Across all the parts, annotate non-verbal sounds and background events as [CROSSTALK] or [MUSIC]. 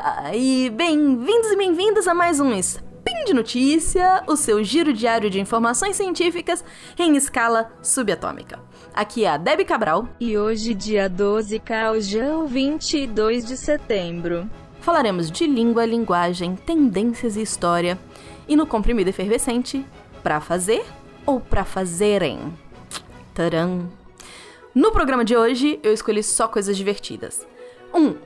dia! E bem-vindos e bem-vindas a mais um Spin de Notícia, o seu giro diário de informações científicas em escala subatômica. Aqui é a Debbie Cabral. E hoje, dia 12 Caljão, 22 de setembro. Falaremos de língua, linguagem, tendências e história. E no comprimido efervescente, pra fazer ou pra fazerem? Tcharam! No programa de hoje, eu escolhi só coisas divertidas. 1. Um,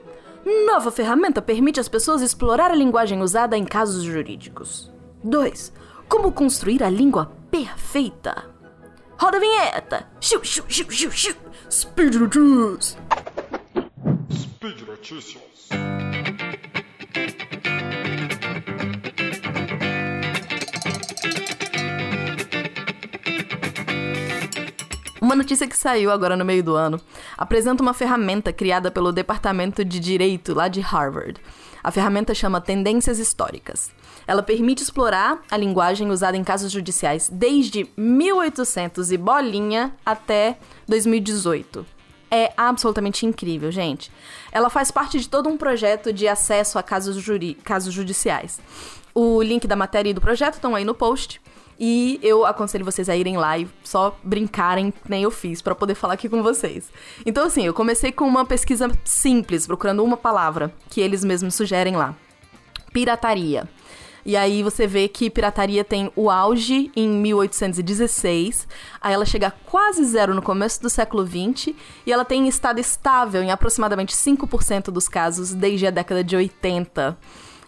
Nova ferramenta permite às pessoas explorar a linguagem usada em casos jurídicos. 2. Como construir a língua perfeita. Roda a vinheta! Xiu, xiu, xiu, xiu, xiu. Speed Notícias! Speed Notícias! Uma notícia que saiu agora no meio do ano apresenta uma ferramenta criada pelo Departamento de Direito lá de Harvard. A ferramenta chama Tendências Históricas. Ela permite explorar a linguagem usada em casos judiciais desde 1800 e bolinha até 2018 é absolutamente incrível, gente. Ela faz parte de todo um projeto de acesso a casos, juri casos judiciais. O link da matéria e do projeto estão aí no post. E eu aconselho vocês a irem lá e só brincarem, nem eu fiz, para poder falar aqui com vocês. Então, assim, eu comecei com uma pesquisa simples, procurando uma palavra que eles mesmos sugerem lá: pirataria. E aí você vê que pirataria tem o auge em 1816, aí ela chega a quase zero no começo do século 20 e ela tem estado estável em aproximadamente 5% dos casos desde a década de 80.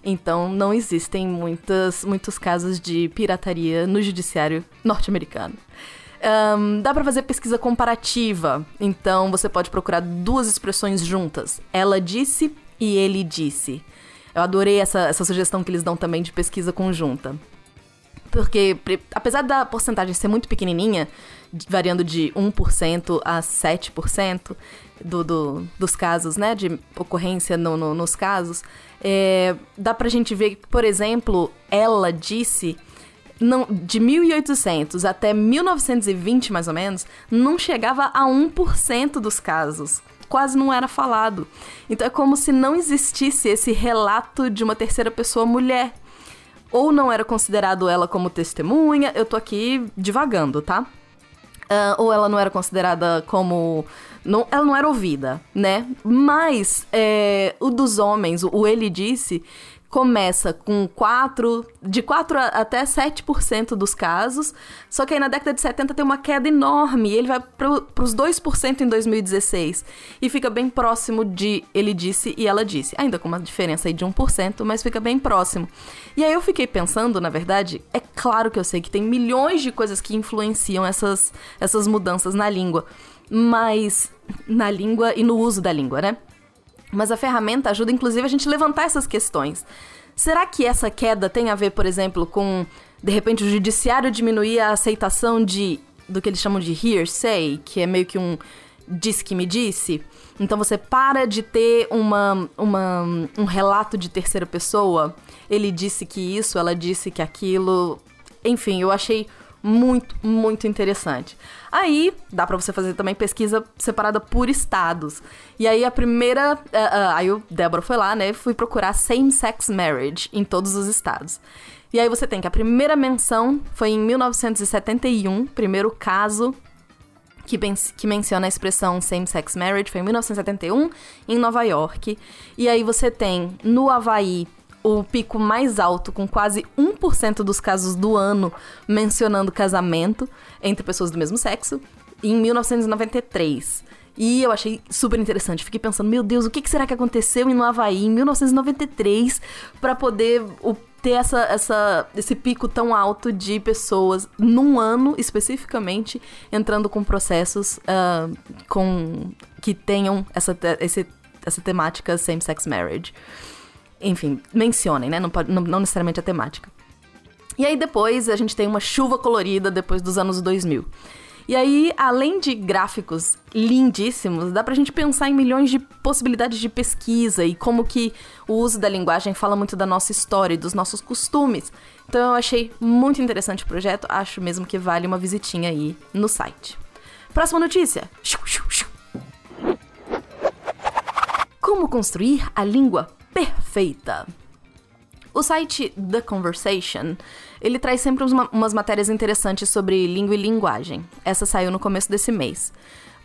Então, não existem muitas, muitos casos de pirataria no judiciário norte-americano. Um, dá para fazer pesquisa comparativa, então você pode procurar duas expressões juntas. Ela disse e ele disse. Eu adorei essa, essa sugestão que eles dão também de pesquisa conjunta. Porque, apesar da porcentagem ser muito pequenininha, variando de 1% a 7% do, do, dos casos, né, de ocorrência no, no, nos casos, é, dá pra gente ver que, por exemplo, ela disse não, de 1800 até 1920, mais ou menos, não chegava a 1% dos casos. Quase não era falado. Então é como se não existisse esse relato de uma terceira pessoa mulher. Ou não era considerado ela como testemunha, eu tô aqui divagando, tá? Uh, ou ela não era considerada como. Não, ela não era ouvida, né? Mas é, o dos homens, o, o ele disse, começa com 4, de 4 até 7% dos casos, só que aí na década de 70 tem uma queda enorme, ele vai para os 2% em 2016, e fica bem próximo de ele disse e ela disse, ainda com uma diferença aí de 1%, mas fica bem próximo. E aí eu fiquei pensando, na verdade, é claro que eu sei que tem milhões de coisas que influenciam essas, essas mudanças na língua, mas na língua e no uso da língua, né? Mas a ferramenta ajuda, inclusive, a gente levantar essas questões. Será que essa queda tem a ver, por exemplo, com, de repente, o judiciário diminuir a aceitação de do que eles chamam de hearsay, que é meio que um diz que me disse? Então você para de ter uma, uma, um relato de terceira pessoa. Ele disse que isso, ela disse que aquilo. Enfim, eu achei muito, muito interessante. Aí, dá para você fazer também pesquisa separada por estados. E aí, a primeira. Uh, uh, aí, o Débora foi lá, né? Fui procurar same-sex marriage em todos os estados. E aí, você tem que a primeira menção foi em 1971, primeiro caso que, que, menciona a expressão same-sex marriage, foi em 1971, em Nova York. E aí você tem no Havaí o pico mais alto, com quase 1% dos casos do ano mencionando casamento entre pessoas do mesmo sexo, em 1993. E eu achei super interessante. Fiquei pensando, meu Deus, o que será que aconteceu no Havaí em 1993 para poder ter essa, essa, esse pico tão alto de pessoas num ano especificamente entrando com processos uh, com que tenham essa, esse, essa temática same-sex marriage enfim, mencionem, né? Não, não, não necessariamente a temática. E aí depois a gente tem uma chuva colorida depois dos anos 2000. E aí, além de gráficos lindíssimos, dá pra gente pensar em milhões de possibilidades de pesquisa e como que o uso da linguagem fala muito da nossa história e dos nossos costumes. Então eu achei muito interessante o projeto, acho mesmo que vale uma visitinha aí no site. Próxima notícia. Como construir a língua perfeita. O site The Conversation, ele traz sempre uma, umas matérias interessantes sobre língua e linguagem. Essa saiu no começo desse mês.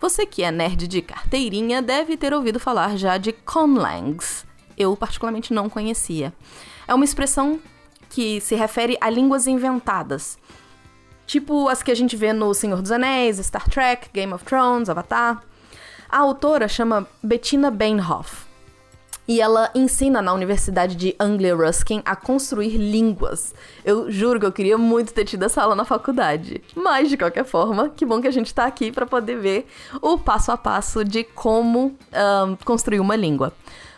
Você que é nerd de carteirinha deve ter ouvido falar já de conlangs. Eu particularmente não conhecia. É uma expressão que se refere a línguas inventadas. Tipo as que a gente vê no Senhor dos Anéis, Star Trek, Game of Thrones, Avatar. A autora chama Bettina Bainhoff e ela ensina na Universidade de Anglia Ruskin a construir línguas. Eu juro que eu queria muito ter tido essa aula na faculdade. Mas, de qualquer forma, que bom que a gente tá aqui para poder ver o passo a passo de como construir uma língua.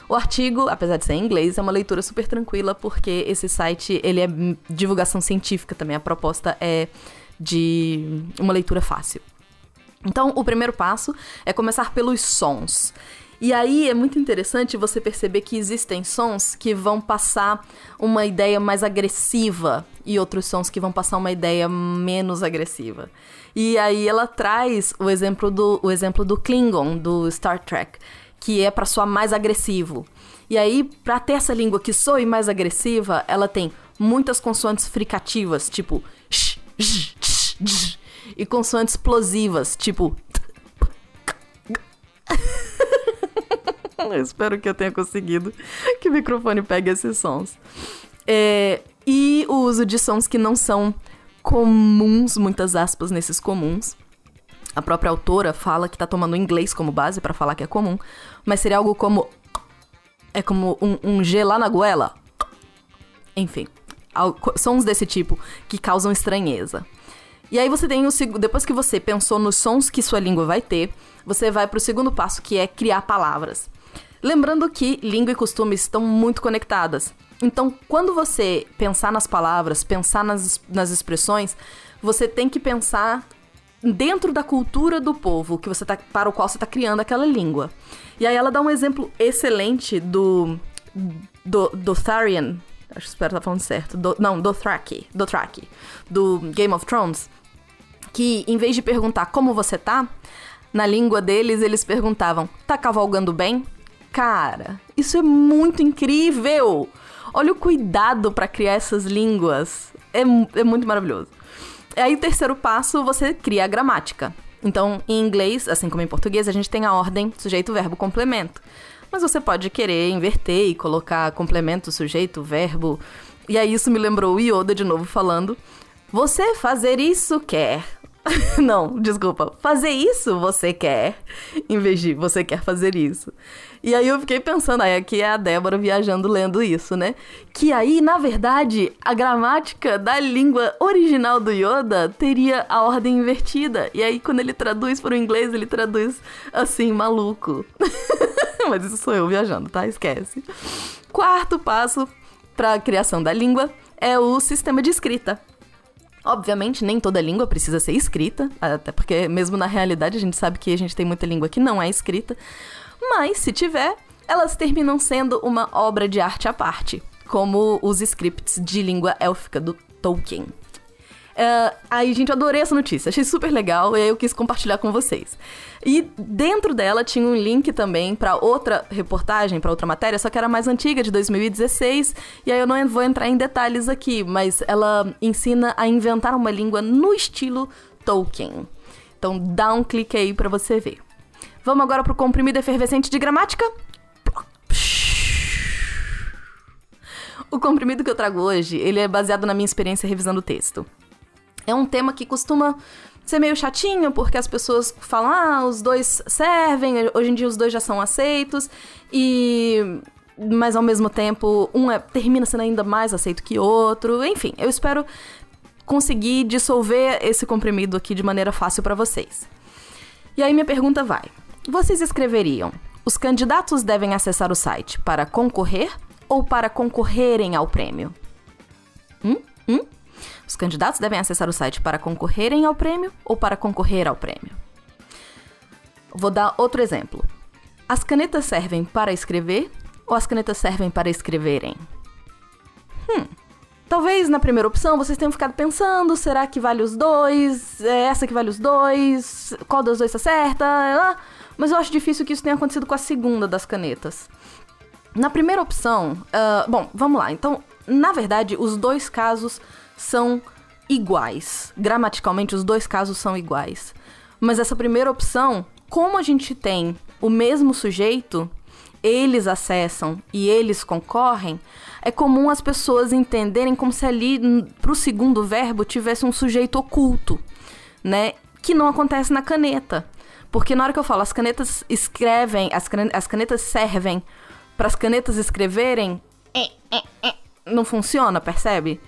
O artigo, apesar de ser em inglês, é uma leitura super tranquila, porque esse site, ele é divulgação científica também. A proposta é de uma leitura fácil. Então, o primeiro passo é começar pelos sons. E aí é muito interessante você perceber que existem sons que vão passar uma ideia mais agressiva e outros sons que vão passar uma ideia menos agressiva. E aí ela traz o exemplo do, o exemplo do Klingon do Star Trek, que é para soar mais agressivo. E aí, para ter essa língua que soe mais agressiva, ela tem muitas consoantes fricativas, tipo sh, sh, sh, e consoantes explosivas, tipo Eu [LAUGHS] espero que eu tenha conseguido que o microfone pegue esses sons. É, e o uso de sons que não são comuns, muitas aspas nesses comuns. A própria autora fala que tá tomando inglês como base para falar que é comum, mas seria algo como. É como um, um G lá na goela. Enfim, sons desse tipo que causam estranheza. E aí você tem o depois que você pensou nos sons que sua língua vai ter, você vai para o segundo passo que é criar palavras. Lembrando que língua e costumes estão muito conectadas. Então, quando você pensar nas palavras, pensar nas, nas expressões, você tem que pensar dentro da cultura do povo que você tá, para o qual você está criando aquela língua. E aí ela dá um exemplo excelente do do Dotharian, acho que espero estar tá falando certo, do, não, Dothraki, Dothraki, do Game of Thrones, que em vez de perguntar como você tá, na língua deles eles perguntavam: "Tá cavalgando bem?" Cara, isso é muito incrível! Olha o cuidado para criar essas línguas. É, é muito maravilhoso. Aí, o terceiro passo, você cria a gramática. Então, em inglês, assim como em português, a gente tem a ordem sujeito, verbo, complemento. Mas você pode querer inverter e colocar complemento, sujeito, verbo. E aí isso me lembrou o Yoda de novo falando: Você fazer isso quer. [LAUGHS] Não, desculpa. Fazer isso você quer, em vez de você quer fazer isso. E aí eu fiquei pensando, aí aqui é a Débora viajando lendo isso, né? Que aí, na verdade, a gramática da língua original do Yoda teria a ordem invertida. E aí, quando ele traduz para o inglês, ele traduz assim, maluco. [LAUGHS] Mas isso sou eu viajando, tá? Esquece. Quarto passo para a criação da língua é o sistema de escrita. Obviamente, nem toda língua precisa ser escrita, até porque, mesmo na realidade, a gente sabe que a gente tem muita língua que não é escrita. Mas, se tiver, elas terminam sendo uma obra de arte à parte, como os scripts de língua élfica do Tolkien. Uh, aí, gente, adorei essa notícia, achei super legal e aí eu quis compartilhar com vocês. E dentro dela tinha um link também para outra reportagem, para outra matéria, só que era mais antiga, de 2016, e aí eu não vou entrar em detalhes aqui, mas ela ensina a inventar uma língua no estilo Tolkien. Então dá um clique aí para você ver. Vamos agora pro comprimido efervescente de gramática? O comprimido que eu trago hoje, ele é baseado na minha experiência revisando o texto. É um tema que costuma ser meio chatinho, porque as pessoas falam, ah, os dois servem, hoje em dia os dois já são aceitos, e. Mas ao mesmo tempo, um é, termina sendo ainda mais aceito que outro. Enfim, eu espero conseguir dissolver esse comprimido aqui de maneira fácil para vocês. E aí minha pergunta vai: vocês escreveriam: os candidatos devem acessar o site para concorrer ou para concorrerem ao prêmio? Hum? Hum? Os candidatos devem acessar o site para concorrerem ao prêmio ou para concorrer ao prêmio. Vou dar outro exemplo. As canetas servem para escrever ou as canetas servem para escreverem? Hum. Talvez na primeira opção vocês tenham ficado pensando: será que vale os dois? É essa que vale os dois? Qual dos dois está certa? Mas eu acho difícil que isso tenha acontecido com a segunda das canetas. Na primeira opção, uh, bom, vamos lá. Então, na verdade, os dois casos são iguais. Gramaticalmente, os dois casos são iguais. Mas essa primeira opção, como a gente tem o mesmo sujeito, eles acessam e eles concorrem, é comum as pessoas entenderem como se ali, para o segundo verbo, tivesse um sujeito oculto, né? Que não acontece na caneta. Porque na hora que eu falo, as canetas escrevem, as, as canetas servem para as canetas escreverem, é, é, é, não funciona, percebe?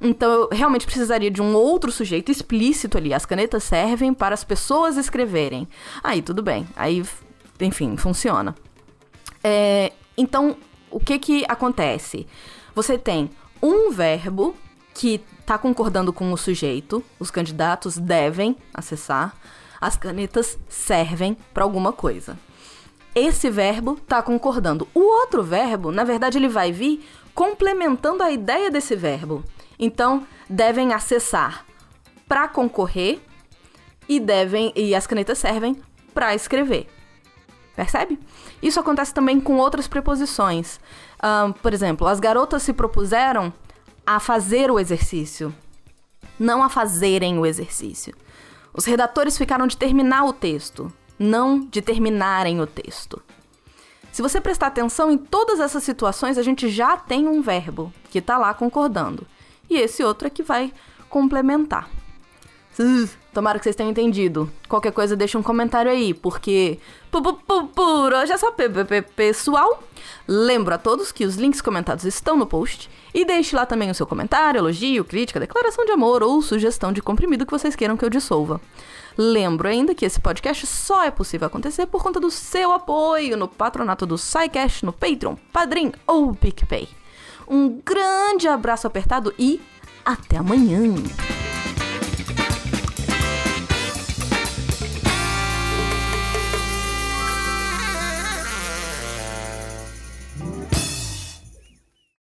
Então eu realmente precisaria de um outro sujeito explícito ali. As canetas servem para as pessoas escreverem. Aí tudo bem. Aí, enfim, funciona. É, então, o que que acontece? Você tem um verbo que está concordando com o sujeito, os candidatos devem acessar, as canetas servem para alguma coisa. Esse verbo está concordando. O outro verbo, na verdade, ele vai vir complementando a ideia desse verbo. Então, devem acessar para concorrer e devem e as canetas servem para escrever. Percebe? Isso acontece também com outras preposições. Um, por exemplo, as garotas se propuseram a fazer o exercício, não a fazerem o exercício. Os redatores ficaram de terminar o texto, não de terminarem o texto. Se você prestar atenção em todas essas situações, a gente já tem um verbo que está lá concordando e esse outro é que vai complementar. Tomara que vocês tenham entendido. Qualquer coisa, deixa um comentário aí, porque por hoje é só pessoal. Lembro a todos que os links comentados estão no post e deixe lá também o seu comentário, elogio, crítica, declaração de amor ou sugestão de comprimido que vocês queiram que eu dissolva. Lembro ainda que esse podcast só é possível acontecer por conta do seu apoio no patronato do SciCash, no Patreon, Padrim ou PicPay. Um grande abraço apertado e até amanhã!